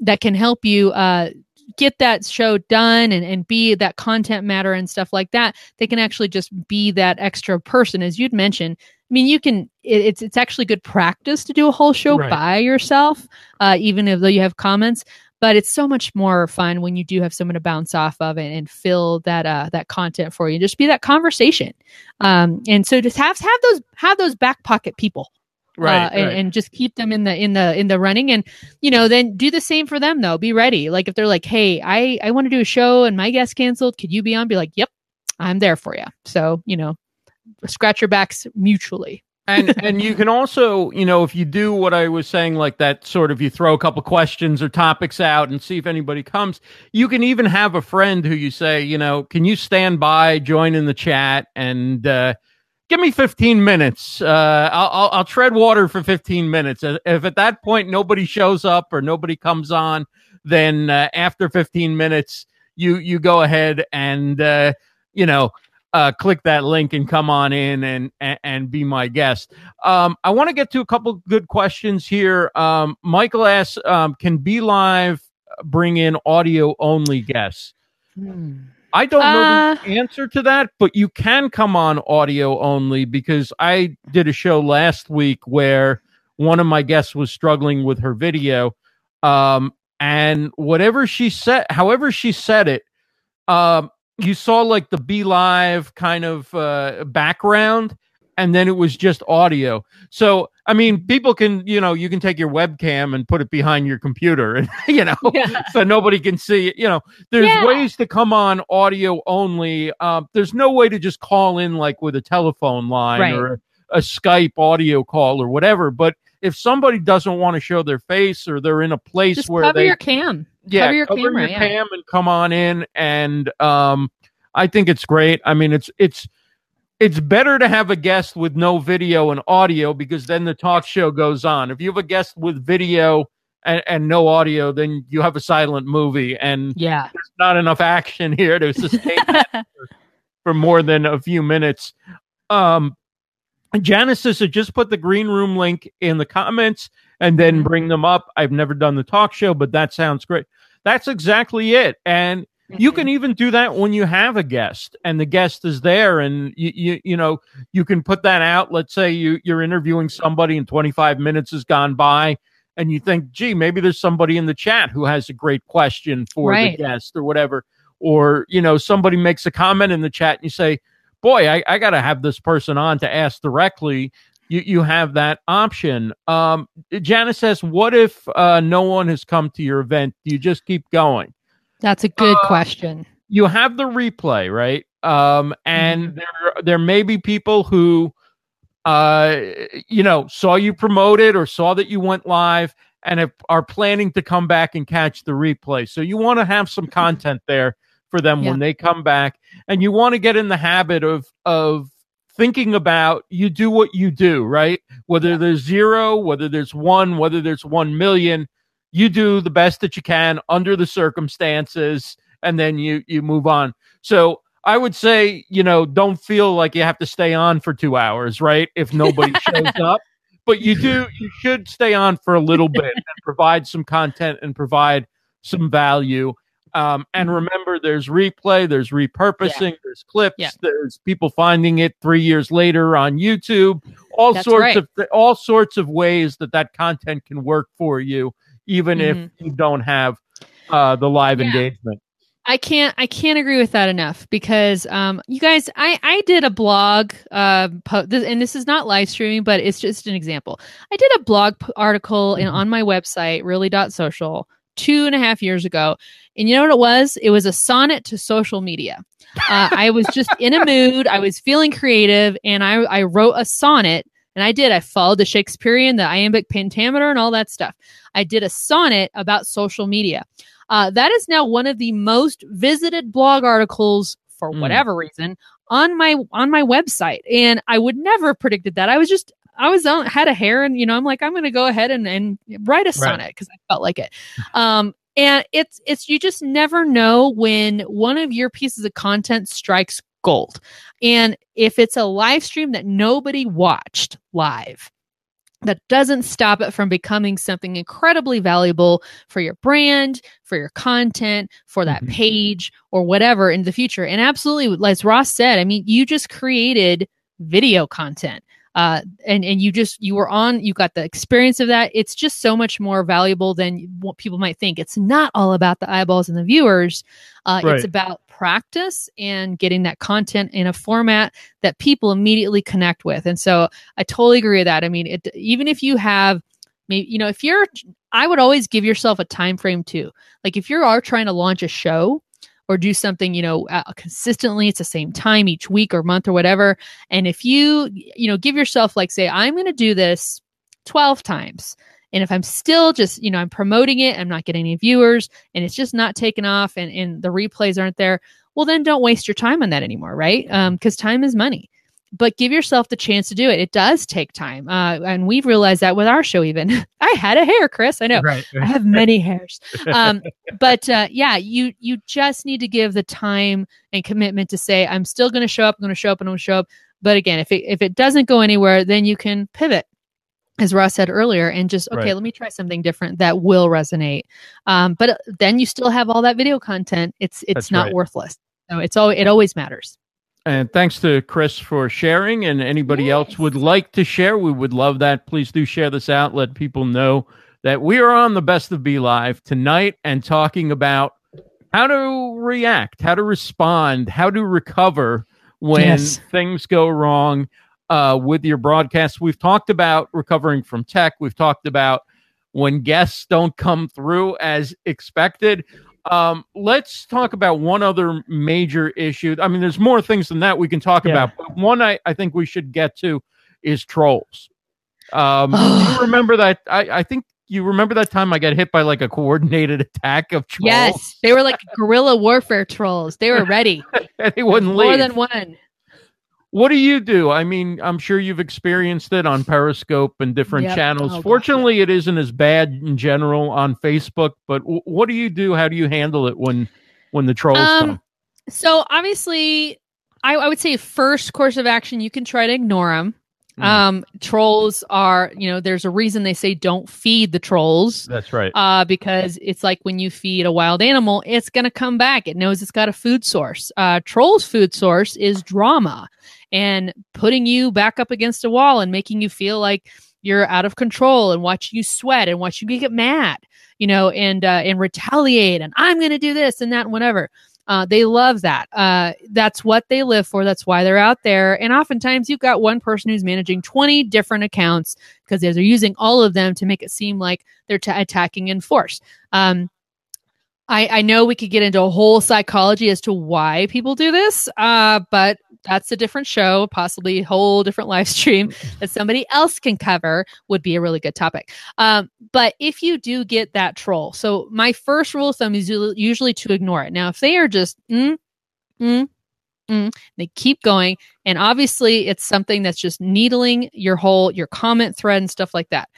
that can help you uh, get that show done and, and be that content matter and stuff like that they can actually just be that extra person. As you'd mentioned i mean you can it, it's it's actually good practice to do a whole show Right. by yourself uh, even if though you have comments but it's so much more fun when you do have someone to bounce off of and, and fill that uh, that content for you just be that conversation. Um, and so just have have those have those back pocket people right, uh, and, right. and just keep them in the in the in the running. And you know then do the same for them though. Be ready. Like if they're like hey i i want to do a show and my guest canceled could you be on? Be like yep i'm there for you so you know scratch your backs mutually. And and you can also you know if you do what i was saying like that sort of you throw a couple questions or topics out and see if anybody comes you can even have a friend who you say you know can you stand by join in the chat and uh give me 15 minutes uh i'll i'll, tread water for 15 minutes if if at that point nobody shows up or nobody comes on then uh, after 15 minutes you you go ahead and uh you know uh, click that link and come on in and and, and be my guest. Um, I want to get to a couple good questions here. Um, Michael asks, um, "Can BeLive bring in audio only guests?" I don't know Uh, the answer to that, but you can come on audio only because I did a show last week where one of my guests was struggling with her video. Um, and whatever she said, however she said it, um, you saw like the BeLive kind of uh, background, and then it was just audio. So, I mean, people can, you know, you can take your webcam and put it behind your computer, <laughs> and you know, Yeah. so nobody can see it. You know, there's Yeah. ways to come on audio only. Um, there's no way to just call in like with a telephone line Right. or a, a Skype audio call or whatever. But if somebody doesn't want to show their face or they're in a place just where cover they your cam yeah, cover your camera, yeah. cam and come on in. And um, I think it's great. I mean, it's it's it's better to have a guest with no video and audio because then the talk show goes on. If you have a guest with video and, and no audio, then you have a silent movie, and yeah there's not enough action <laughs> here to sustain that <laughs> for more than a few minutes. Um, Janice says just put the green room link in the comments and then Mhm. bring them up. I've never done the talk show, but that sounds great. That's exactly it. And you Mm-hmm. can even do that when you have a guest and the guest is there and you you, you know you can put that out. Let's say you you're interviewing somebody and 25 minutes has gone by and you think gee maybe there's somebody in the chat who has a great question for Right. the guest or whatever. Or you know somebody makes a comment in the chat and you say boy i, I got to have this person on to ask directly. You you have that option. Um janice says what if uh no one has come to your event? Do you just keep going that's a good Uh, question you have the replay, right? Um, and Mhm. there there may be people who uh you know saw you promote it or saw that you went live and have, are planning to come back and catch the replay. So you want to have some content there for them Yeah. when they come back and you want to get in the habit of of thinking about you do what you do, right? Whether there's zero, whether there's one, whether there's 1 million, you do the best that you can under the circumstances and then you you move on. So I would say, you know, don't feel like you have to stay on for 2 hours, right? If nobody <laughs> shows up. But you do you should stay on for a little <laughs> bit and provide some content and provide some value. Um, and Mhm. remember, there's replay, there's repurposing, there's clips, Yeah. there's people finding it three years later on YouTube. All That's sorts right. of all sorts of ways that that content can work for you, even if Mhm. you don't have uh, the live Yeah. engagement. I can't I can't agree with that enough because um you guys I I did a blog uh po- this, and this is not live streaming but it's just an example. I did a blog article in, Mhm. on my website really.social two and a half years ago and you know what it was? It was a sonnet to social media. Uh, I was just in a <laughs> mood. I was feeling creative and I I wrote a sonnet and I did. I followed the Shakespearean, the iambic pentameter, and all that stuff. I did a sonnet about social media. Uh, that is now one of the most visited blog articles for Mm. whatever reason on my on my website, and I would never have predicted that. I was just I was on had a hair, and you know I'm like I'm going to go ahead and and write a sonnet because I felt like it. Um, and it's it's you just never know when one of your pieces of content strikes gold, and if it's a live stream that nobody watched live that doesn't stop it from becoming something incredibly valuable for your brand, for your content, for that Mhm. page, or whatever in the future. And absolutely, as Ross said, I mean, you just created video content. Uh, and and you just you were on you got the experience of that it's just so much more valuable than what people might think it's not all about the eyeballs and the viewers uh, Right. it's about practice and getting that content in a format that people immediately connect with and so I totally agree with that. I mean, it, even if you have, maybe you know, if you're, I would always give yourself a time frame too. Like if you are trying to launch a show or do something, you know, uh, consistently, it's the same time each week or month or whatever. And if you, you know, give yourself like, say, I'm going to do this twelve times. And if I'm still just, you know, I'm promoting it, I'm not getting any viewers, and it's just not taking off, and, and the replays aren't there, well, then don't waste your time on that anymore, right? Because time is money but give yourself the chance to do it. It does take time. Uh, and we've realized that with our show, even. <laughs> I had a hair, Chris. I know. Right. I have many hairs. <laughs> Um, but uh, yeah, you you just need to give the time and commitment to say, I'm still going to show up, I'm going to show up, and I'm going to show up. But again, if it, if it doesn't go anywhere, then you can pivot, as Ross said earlier, and just, okay, Right. let me try something different that will resonate. Um, but then you still have all that video content. It's it's That's not right. worthless. So it's all it always matters. And thanks to Chris for sharing. And anybody else would like to share, we would love that. Please do share this out. Let people know that we are on the Best of BeLive tonight and talking about how to react, how to respond, how to recover when Yes. things go wrong uh, with your broadcast. We've talked about recovering from tech. We've talked about when guests don't come through as expected. Um, let's talk about one other major issue. I mean, there's more things than that we can talk Yeah. about, but one I, I think we should get to is trolls. Um, you <sighs> remember that? I, I think you remember that time I got hit by like a coordinated attack of trolls. Yes, they were like guerrilla warfare trolls. They were ready. and <laughs> they wouldn't leave. More than one. What do you do? I mean, I'm sure you've experienced it on Periscope and different Yep. channels. Oh, God, Fortunately, it isn't as bad in general on Facebook. But w- what do you do? How do you handle it when when the trolls Um, come? So obviously, I, I would say first course of action, you can try to ignore them. Mhm. Um, trolls are, you know, there's a reason they say don't feed the trolls. That's right. Uh, because it's like when you feed a wild animal, it's going to come back. It knows it's got a food source. Uh, trolls' food source is drama and putting you back up against a wall and making you feel like you're out of control and watching you sweat and watching you get mad, you know, and, uh, and retaliate. And I'm going to do this and that and whatever. Uh, they love that. Uh, that's what they live for. That's why they're out there. And oftentimes you've got one person who's managing 20 different accounts because they're using all of them to make it seem like they're t- attacking in force. Um, I, I know we could get into a whole psychology as to why people do this, uh, but that's a different show, possibly a whole different live stream <laughs> that somebody else can cover would be a really good topic. Um, but if you do get that troll, so my first rule of thumb is usually to ignore it. Now, if they are just mm, mm, mm, they keep going, and obviously it's something that's just needling your whole your comment thread and stuff like that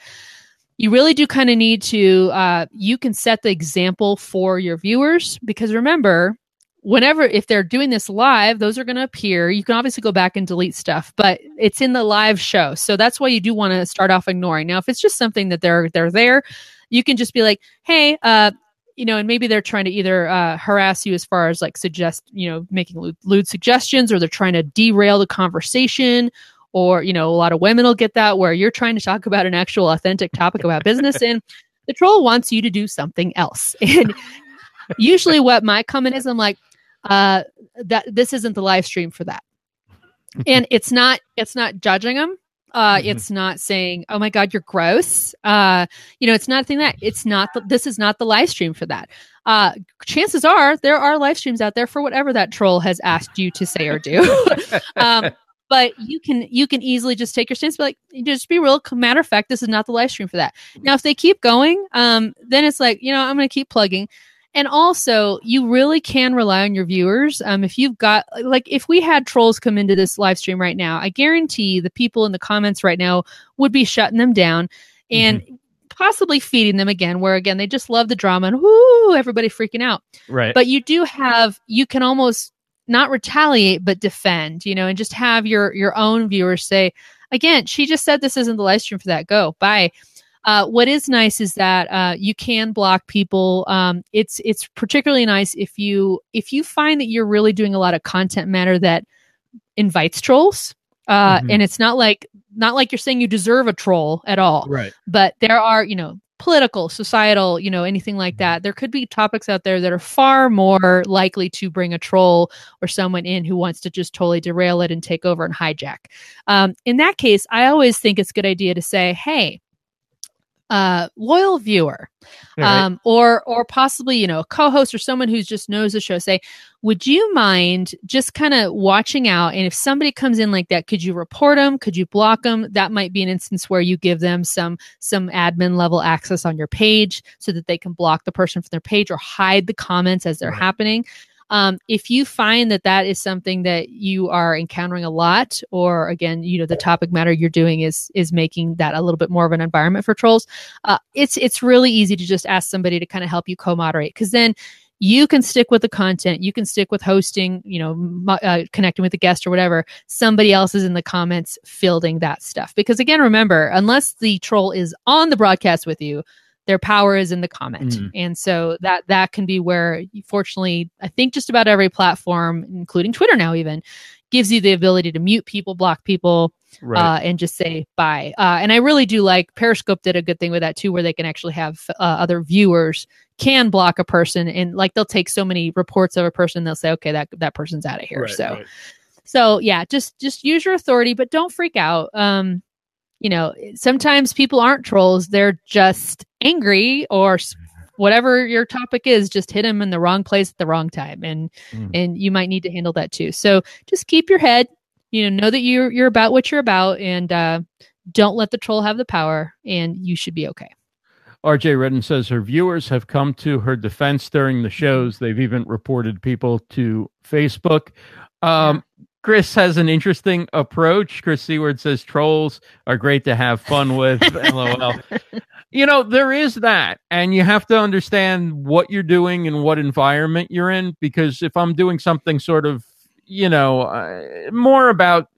you really do kind of need to uh, you can set the example for your viewers because remember whenever if they're doing this live those are going to appear. You can obviously go back and delete stuff but it's in the live show. So that's why you do want to start off ignoring. Now if it's just something that they're they're there you can just be like hey uh you know and maybe they're trying to either uh, harass you as far as like suggest you know making lewd, lewd suggestions or they're trying to derail the conversation or you know a lot of women will get that where you're trying to talk about an actual authentic topic about business and the troll wants you to do something else <laughs> and usually what my comment is i'm like uh that this isn't the live stream for that <laughs> and it's not it's not judging them uh, mm-hmm. It's not saying, "Oh my God, you're gross." Uh, you know, it's not saying that. It's not. The, this is not the live stream for that. Uh, chances are there are live streams out there for whatever that troll has asked you to say or do. <laughs> um, but you can you can easily just take your stance, be like, just be real. Matter of fact, this is not the live stream for that. Now, if they keep going, um, then it's like you know I'm going to keep plugging. And also, you really can rely on your viewers. Um, if you've got like if we had trolls come into this live stream right now, I guarantee the people in the comments right now would be shutting them down and mm-hmm. possibly feeding them again. Where again they just love the drama and whoo, everybody freaking out. Right. But you do have you can almost not retaliate but defend you know and just have your your own viewers say again she just said this isn't the live stream for that. Go. Bye. Uh, what is nice is that uh, you can block people. Um, it's it's particularly nice if you if you find that you're really doing a lot of content matter that invites trolls uh, mm-hmm. and it's not like not like you're saying you deserve a troll at all. Right. But there are you know political, societal, you know, anything like that. There could be topics out there that are far more likely to bring a troll or someone in who wants to just totally derail it and take over and hijack. Um, in that case, I always think it's a good idea to say, hey, uh, loyal viewer, um, right. or or possibly you know a co-host or someone who just knows the show, say, would you mind just kind of watching out? And if somebody comes in like that, could you report them? Could you block them? That might be an instance where you give them some some admin level access on your page so that they can block the person from their page or hide the comments as they're right. happening. Um, if you find that that is something that you are encountering a lot, or again, you know, the topic matter you're doing is is making that a little bit more of an environment for trolls, uh, it's it's really easy to just ask somebody to kind of help you co-moderate because then you can stick with the content you can stick with hosting you know uh, connecting with the guest or whatever somebody else is in the comments fielding that stuff. Because again remember unless the troll is on the broadcast with you their power is in the comment mm. and so that that can be where fortunately i think just about every platform including twitter now even gives you the ability to mute people block people right. uh, and just say bye uh, and i really do like periscope did a good thing with that too where they can actually have uh, other viewers can block a person and like they'll take so many reports of a person they'll say okay that that person's out of here right, so right. so yeah just just use your authority but don't freak out um you know, sometimes people aren't trolls. They're just angry or whatever your topic is, just hit them in the wrong place at the wrong time. And, mm. and you might need to handle that too. So just keep your head, you know, know that you're, you're about what you're about and, uh, don't let the troll have the power and you should be okay. RJ Redden says her viewers have come to her defense during the shows. They've even reported people to Facebook. Um, Chris has an interesting approach. Chris Seward says trolls are great to have fun with. <laughs> LOL. You know, there is that. And you have to understand what you're doing and what environment you're in. Because if I'm doing something sort of, you know, uh, more about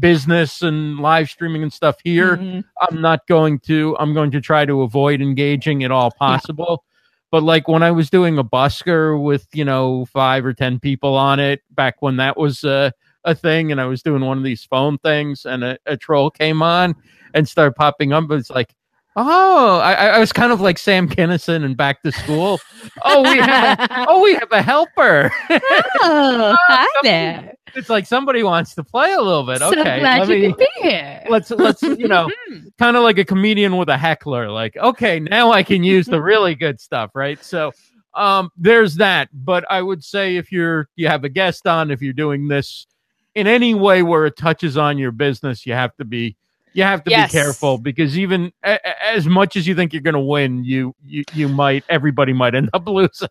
business and live streaming and stuff here, mm-hmm. I'm not going to, I'm going to try to avoid engaging at all possible. Yeah but like when I was doing a busker with, you know, five or 10 people on it back when that was uh, a thing, and I was doing one of these phone things, and a, a troll came on and started popping up. It's like, Oh, I, I, was kind of like Sam Kinison and Back to School. Oh, we have a, <laughs> oh we have a helper. <laughs> oh, <laughs> hi there. It's like somebody wants to play a little bit. So okay, glad you me, be here. Let's let's you know, kind of like a comedian with a heckler. Like, okay, now I can use the really good stuff, right? So, um, there's that. But I would say if you're you have a guest on, if you're doing this in any way where it touches on your business, you have to be you have to yes. be careful because even a, as much as you think you're going to win, you you you might everybody might end up <laughs> losing.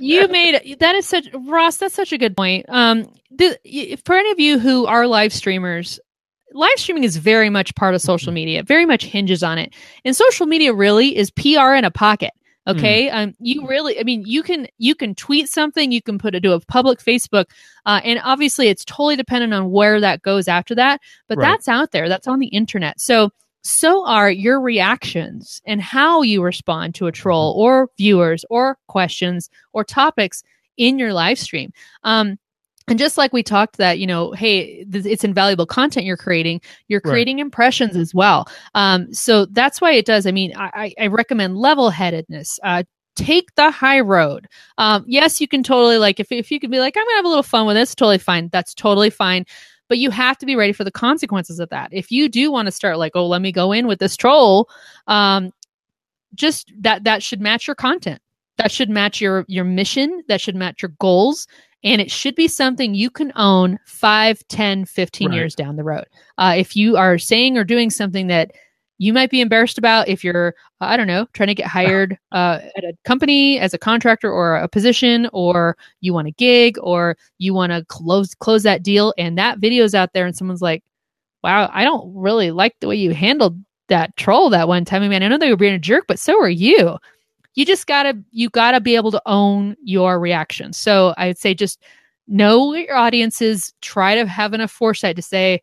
you made that is such Ross. That's such a good point. Um, the, for any of you who are live streamers, live streaming is very much part of social media. very much hinges on it, and social media really is PR in a pocket. Okay. Mm. Um, you really, I mean, you can, you can tweet something, you can put it to a public Facebook, uh, and obviously it's totally dependent on where that goes after that, but right. that's out there. That's on the internet. So, so are your reactions and how you respond to a troll mm-hmm. or viewers or questions or topics in your live stream. Um, and just like we talked that, you know, hey, th- it's invaluable content you're creating, you're creating right. impressions as well. Um, so that's why it does. I mean, I, I recommend level headedness. Uh, take the high road. Um, yes, you can totally like, if, if you can be like, I'm gonna have a little fun with this, totally fine. That's totally fine. But you have to be ready for the consequences of that. If you do want to start like, oh, let me go in with this troll, um, just that, that should match your content that should match your your mission that should match your goals and it should be something you can own 5 10 15 right. years down the road. Uh, if you are saying or doing something that you might be embarrassed about if you're i don't know trying to get <laughs> hired uh, at a company as a contractor or a position or you want a gig or you want to close close that deal and that video's out there and someone's like wow i don't really like the way you handled that troll that one time i mean i know they were being a jerk but so are you you just gotta you gotta be able to own your reaction. So I'd say just know your audiences. Try to have enough foresight to say,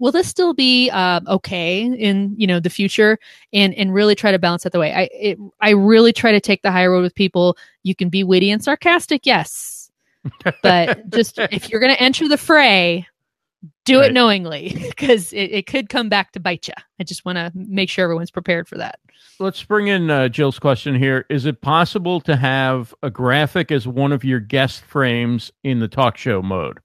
will this still be uh, okay in you know the future and and really try to balance that the way i it, i really try to take the high road with people you can be witty and sarcastic yes <laughs> but just if you're going to enter the fray do right. it knowingly <laughs> because it, it could come back to bite you. I just want to make sure everyone's prepared for that. Let's bring in uh, Jill's question here. Is it possible to have a graphic as one of your guest frames in the talk show mode?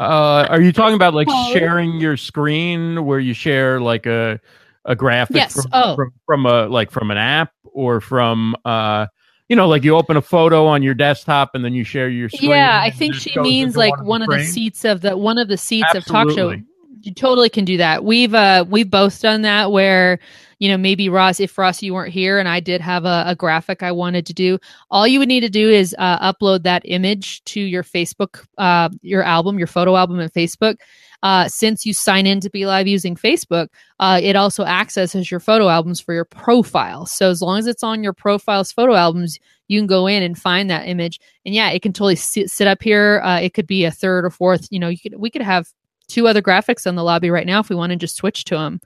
Uh, are you talking about like sharing your screen where you share like a a graphic yes. from, oh. from, from a like from an app or from uh you know, like you open a photo on your desktop and then you share your screen. Yeah, I think she means like one of, one of the seats of the one of the seats Absolutely. of talk show. You totally can do that. We've uh we've both done that where you know maybe Ross if Ross you weren't here and I did have a, a graphic I wanted to do. All you would need to do is uh, upload that image to your Facebook uh your album, your photo album in Facebook uh, since you sign in to BeLive using Facebook, uh, it also accesses your photo albums for your profile. So as long as it's on your profile's photo albums, you can go in and find that image. And yeah, it can totally sit, sit up here. Uh, it could be a third or fourth. You know, you could we could have two other graphics in the lobby right now if we want to just switch to them.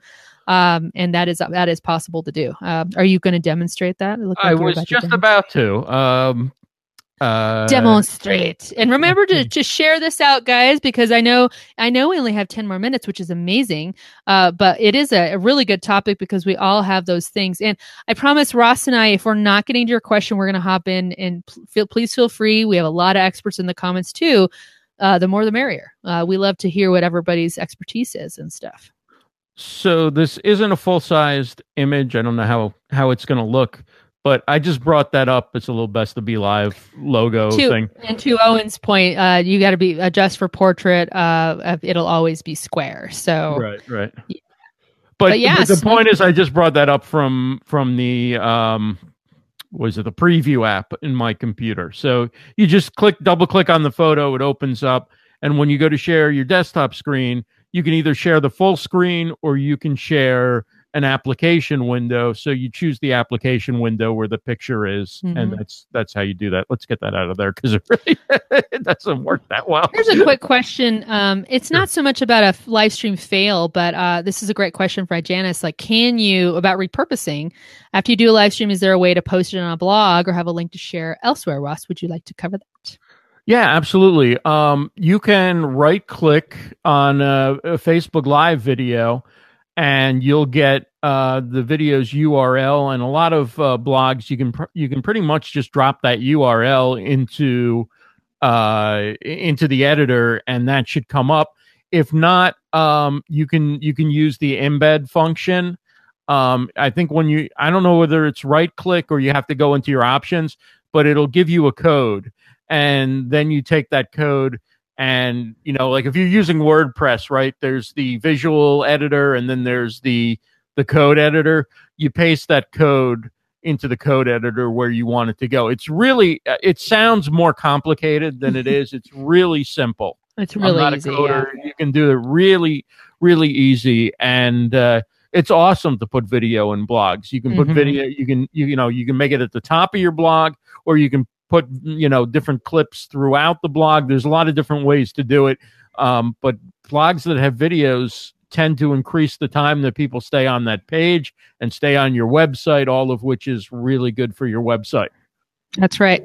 Um, and that is that is possible to do. Uh, are you going to demonstrate that? Like I was just about to. Um, uh, demonstrate. And remember to, to share this out guys because i know i know we only have 10 more minutes which is amazing. Uh, but it is a, a, really good topic because we all have those things. And i promise ross and i if we're not getting to your question we're going to hop in and feel, please feel free. We have a lot of experts in the comments too. Uh, the more the merrier. Uh, we love to hear what everybody's expertise is and stuff. So this isn't a full-sized image. I don't know how how it's going to look but I just brought that up. It's a little best to BeLive logo to, thing. And to Owen's point, uh, you got to be adjust for portrait. Uh, it'll always be square. So right, right. Yeah. But, but yeah, the point is, I just brought that up from from the um, was it the preview app in my computer. So you just click, double click on the photo, it opens up, and when you go to share your desktop screen, you can either share the full screen or you can share an application window so you choose the application window where the picture is mm-hmm. and that's that's how you do that. Let's get that out of there because it really <laughs> it doesn't work that well. Here's a quick question um, it's not so much about a live stream fail but uh, this is a great question for janice like can you about repurposing after you do a live stream is there a way to post it on a blog or have a link to share elsewhere? Ross would you like to cover that? Yeah, absolutely. Um, you can right click on a, a Facebook Live video and you'll get uh, the video's URL and a lot of uh, blogs. You can pr- you can pretty much just drop that URL into uh, into the editor, and that should come up. If not, um, you can you can use the embed function Um, I think when you, I don't know whether it's right click or you have to go into your options, but it'll give you a code, and then you take that code and you know like if you're using wordpress right there's the visual editor and then there's the the code editor you paste that code into the code editor where you want it to go it's really uh, it sounds more complicated than it <laughs> is it's really simple it's really I'm not easy a coder. yeah. you can do it really really easy and uh it's awesome to put video in blogs you can put Mhm. video you can you, you know you can make it at the top of your blog or you can put you know different clips throughout the blog there's a lot of different ways to do it um, but blogs that have videos tend to increase the time that people stay on that page and stay on your website all of which is really good for your website That's right.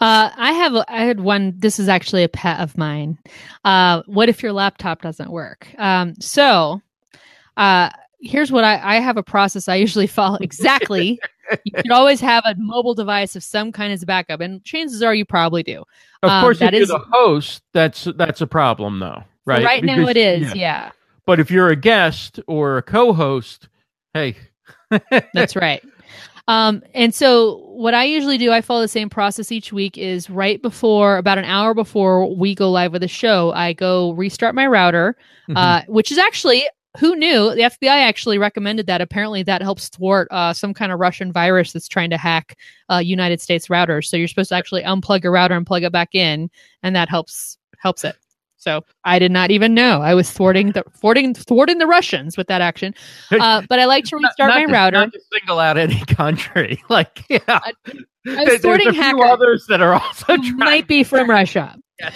Uh, I have I had one. This is actually a pet of mine. Uh, what if your laptop doesn't work? Um, so, uh, here's what I, I have a process I usually follow <laughs> exactly. You should always have a mobile device of some kind as a backup, and chances are you probably do. of Um, course if that you're is- the host that's that's a problem though right Right now, it is. yeah. yeah but if you're a guest or a co-host hey <laughs> That's right. Um, and so what I usually do, I follow the same process each week is right before about an hour before we go live with the show, I go restart my router, Mhm. uh, which is actually who knew the FBI actually recommended that. Apparently that helps thwart uh, some kind of Russian virus that's trying to hack uh, United States routers. So you're supposed to actually unplug your router and plug it back in, and that helps helps it. So I did not even know I was thwarting the thwarting thwarting the Russians with that action. Uh, but I like to restart not my to- router. not to single out any <laughs> country like yeah I <laughs> There- was there's thwarting a few others that are also <laughs> might be from Russia. Yes.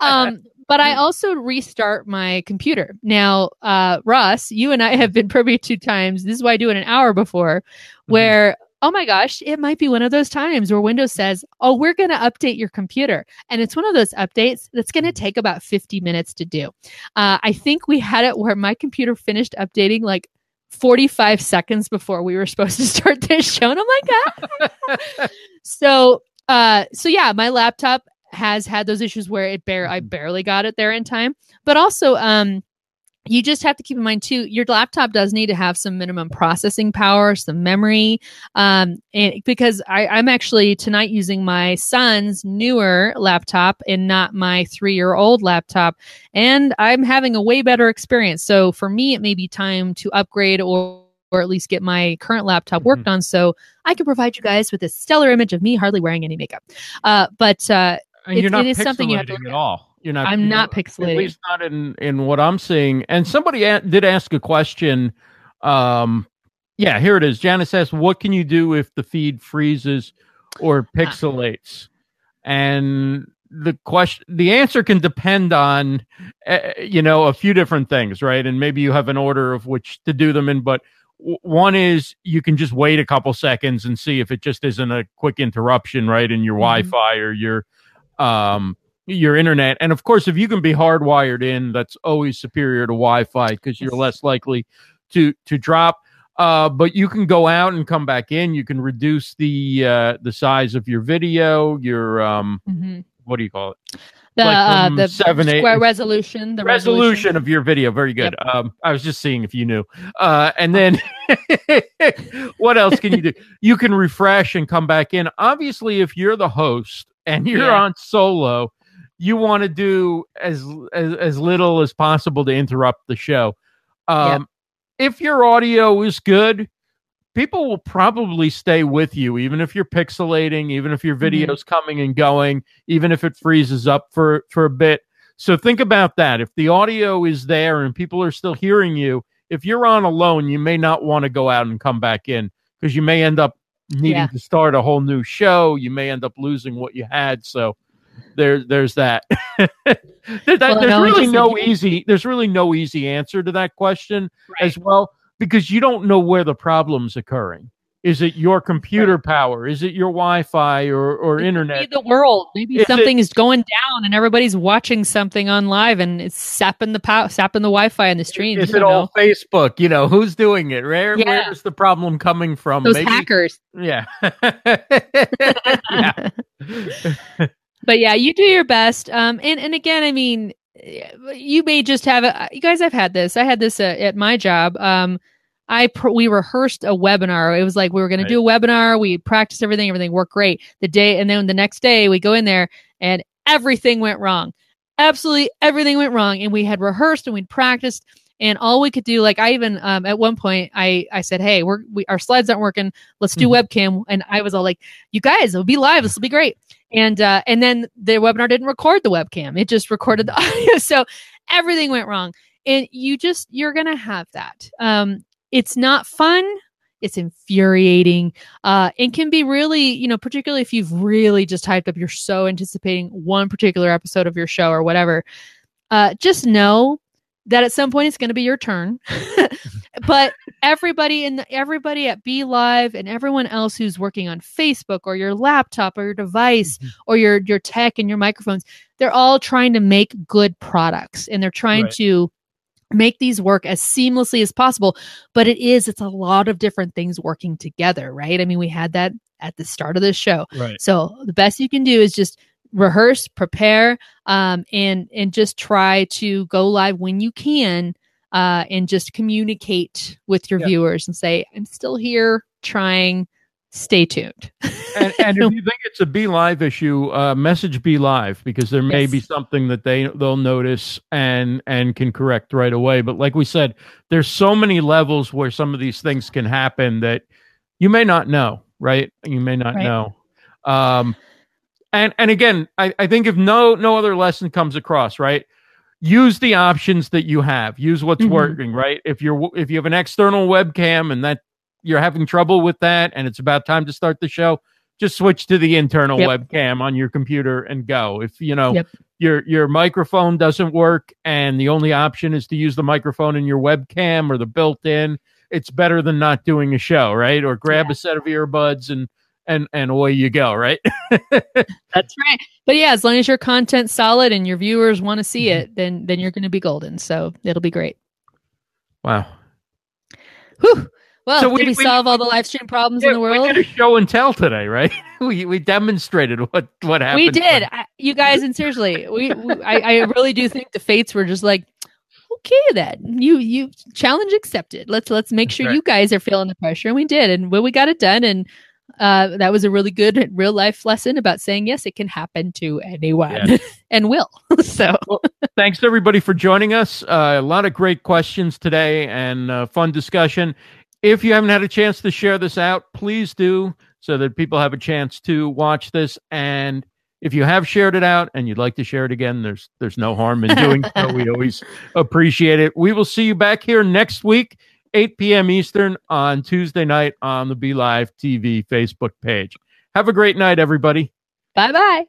um, but I also restart my computer. Now, uh, Ross, you and I have been privy to times. This is why I do it an hour before, Mm-hmm. where oh my gosh, it might be one of those times where Windows says, "Oh, we're going to update your computer," and it's one of those updates that's going to take about fifty minutes to do. Uh, I think we had it where my computer finished updating like. 45 seconds before we were supposed to start this show and I'm like ah. <laughs> so uh so yeah my laptop has had those issues where it bare i barely got it there in time. But also um you just have to keep in mind too your laptop does need to have some minimum processing power some memory um and because I, i'm actually tonight using my son's newer laptop and not my three year old laptop. And i'm having a way better experience. So for me it may be time to upgrade or or at least get my current laptop worked on so I can provide you guys with a stellar image of me hardly wearing any makeup. Uh, but uh, and It- you're not it is something you have to pixelating at at. all you're not I'm not at pixelating. least not in in what i'm seeing and somebody a- did ask a question um yeah here it is janice asked what can you do if the feed freezes or pixelates and the question the answer can depend on uh, you know a few different things right and maybe you have an order of which to do them in but one is you can just wait a couple seconds and see if it just isn't a quick interruption right in your Mhm. wi-fi or your um your internet and of course if you can be hardwired in that's always superior to wi-fi because you're less likely to to drop uh, but you can go out and come back in. You can reduce the uh, the size of your video. Your um, mhm. what do you call it? the Like uh, the seven, eight- resolution, the resolution, of your video. Very good. Um, I was just seeing if you knew. Uh, and then <laughs> what else can you do? You can refresh and come back in. Obviously, if you're the host and you're Yeah. on solo, you want to do as, as as little as possible to interrupt the show. Um, If your audio is good, people will probably stay with you, even if you're pixelating, even if your Mhm. video's coming and going, even if it freezes up for for a bit. So think about that. If the audio is there and people are still hearing you, if you're on alone, you may not want to go out and come back in because you may end up needing Yeah. to start a whole new show. You may end up losing what you had. So there, there's that. <laughs> There- that- Well, there's no, really no easy. There's really no easy answer to that question Right. as well because you don't know where the problem's occurring. Is it your computer power? Is it your Wi-Fi or or It internet? the world. Maybe Is something is going down and everybody's watching something on live and it's sapping the pow- sapping the Wi-Fi and the streams. Is it all know. Facebook? You know, who's doing it? Where Yeah. where's the problem coming from? those Maybe- hackers? Yeah. <laughs> yeah. <laughs> but yeah, you do your best. Um, and and again, I mean, you may just have a. You guys, I've had this. I had this uh, at my job. Um, I pr- we rehearsed a webinar. It was like we were going Right. to do a webinar. We practiced everything. Everything worked great. The day and then the next day we go in there and everything went wrong. Absolutely everything went wrong. And we had rehearsed and we'd practiced. And all we could do, like I even um, at one point, I I said, "Hey, we're we, our slides aren't working. Let's do webcam." And I was all like, "You guys, it'll be live. This will be great." And uh, and then the webinar didn't record the webcam; it just recorded the <laughs> audio. So everything went wrong. And you just you're gonna have that. Um, it's not fun. It's infuriating. Uh, and can be really, you know, particularly if you've really just typed up, you're so anticipating one particular episode of your show or whatever. Uh, just know that at some point it's going to be your turn. <laughs> but everybody in the, everybody at BeLive and everyone else who's working on Facebook or your laptop or your device Mhm. or your your tech and your microphones, they're all trying to make good products and they're trying Right. to make these work as seamlessly as possible but it is it's a lot of different things working together right i mean we had that at the start of this show Right. so the best you can do is just rehearse prepare um, and and just try to go live when you can uh, and just communicate with your Yeah. viewers and say i'm still here trying stay tuned <laughs> and, and if <laughs> you think it's a BeLive issue, uh, message BeLive because there may Yes. be something that they they'll notice and and can correct right away. But like we said, there's so many levels where some of these things can happen that you may not know, right? You may not Right. know. Um, and and again, I, I think if no no other lesson comes across, right? Use the options that you have. Use what's Mhm. working, right? If you're if you have an external webcam and that you're having trouble with that and it's about time to start the show, just switch to the internal Yep. webcam on your computer and go. If you know Yep. your your microphone doesn't work and the only option is to use the microphone in your webcam or the built-in, it's better than not doing a show, right? Or grab a set of earbuds and and and away you go, right? <laughs> that's right but yeah as long as your content's solid and your viewers want to see Mhm. it then then you're going to be golden so it'll be great wow. Whew. Well So did we- we, solve all the live stream problems in the world? we did a show and tell today, right? <laughs> we we demonstrated what what happened. we did I, you guys and seriously we, we I, I really do think the fates were just like okay then you you challenge accepted let's let's make sure right. you guys are feeling the pressure and we did and well, we got it done and uh, that was a really good real life lesson about saying yes it can happen to anyone Yes. <laughs> and will <laughs> so Thanks everybody for joining us. Uh, a lot of great questions today and uh, fun discussion. If you haven't had a chance to share this out, please do so that people have a chance to watch this. And if you have shared it out and you'd like to share it again, there's there's no harm in doing so. We <laughs> always appreciate it. We will see you back here next week, 8 p.m. Eastern on Tuesday night on the BeLive TV Facebook page. Have a great night, everybody. bye bye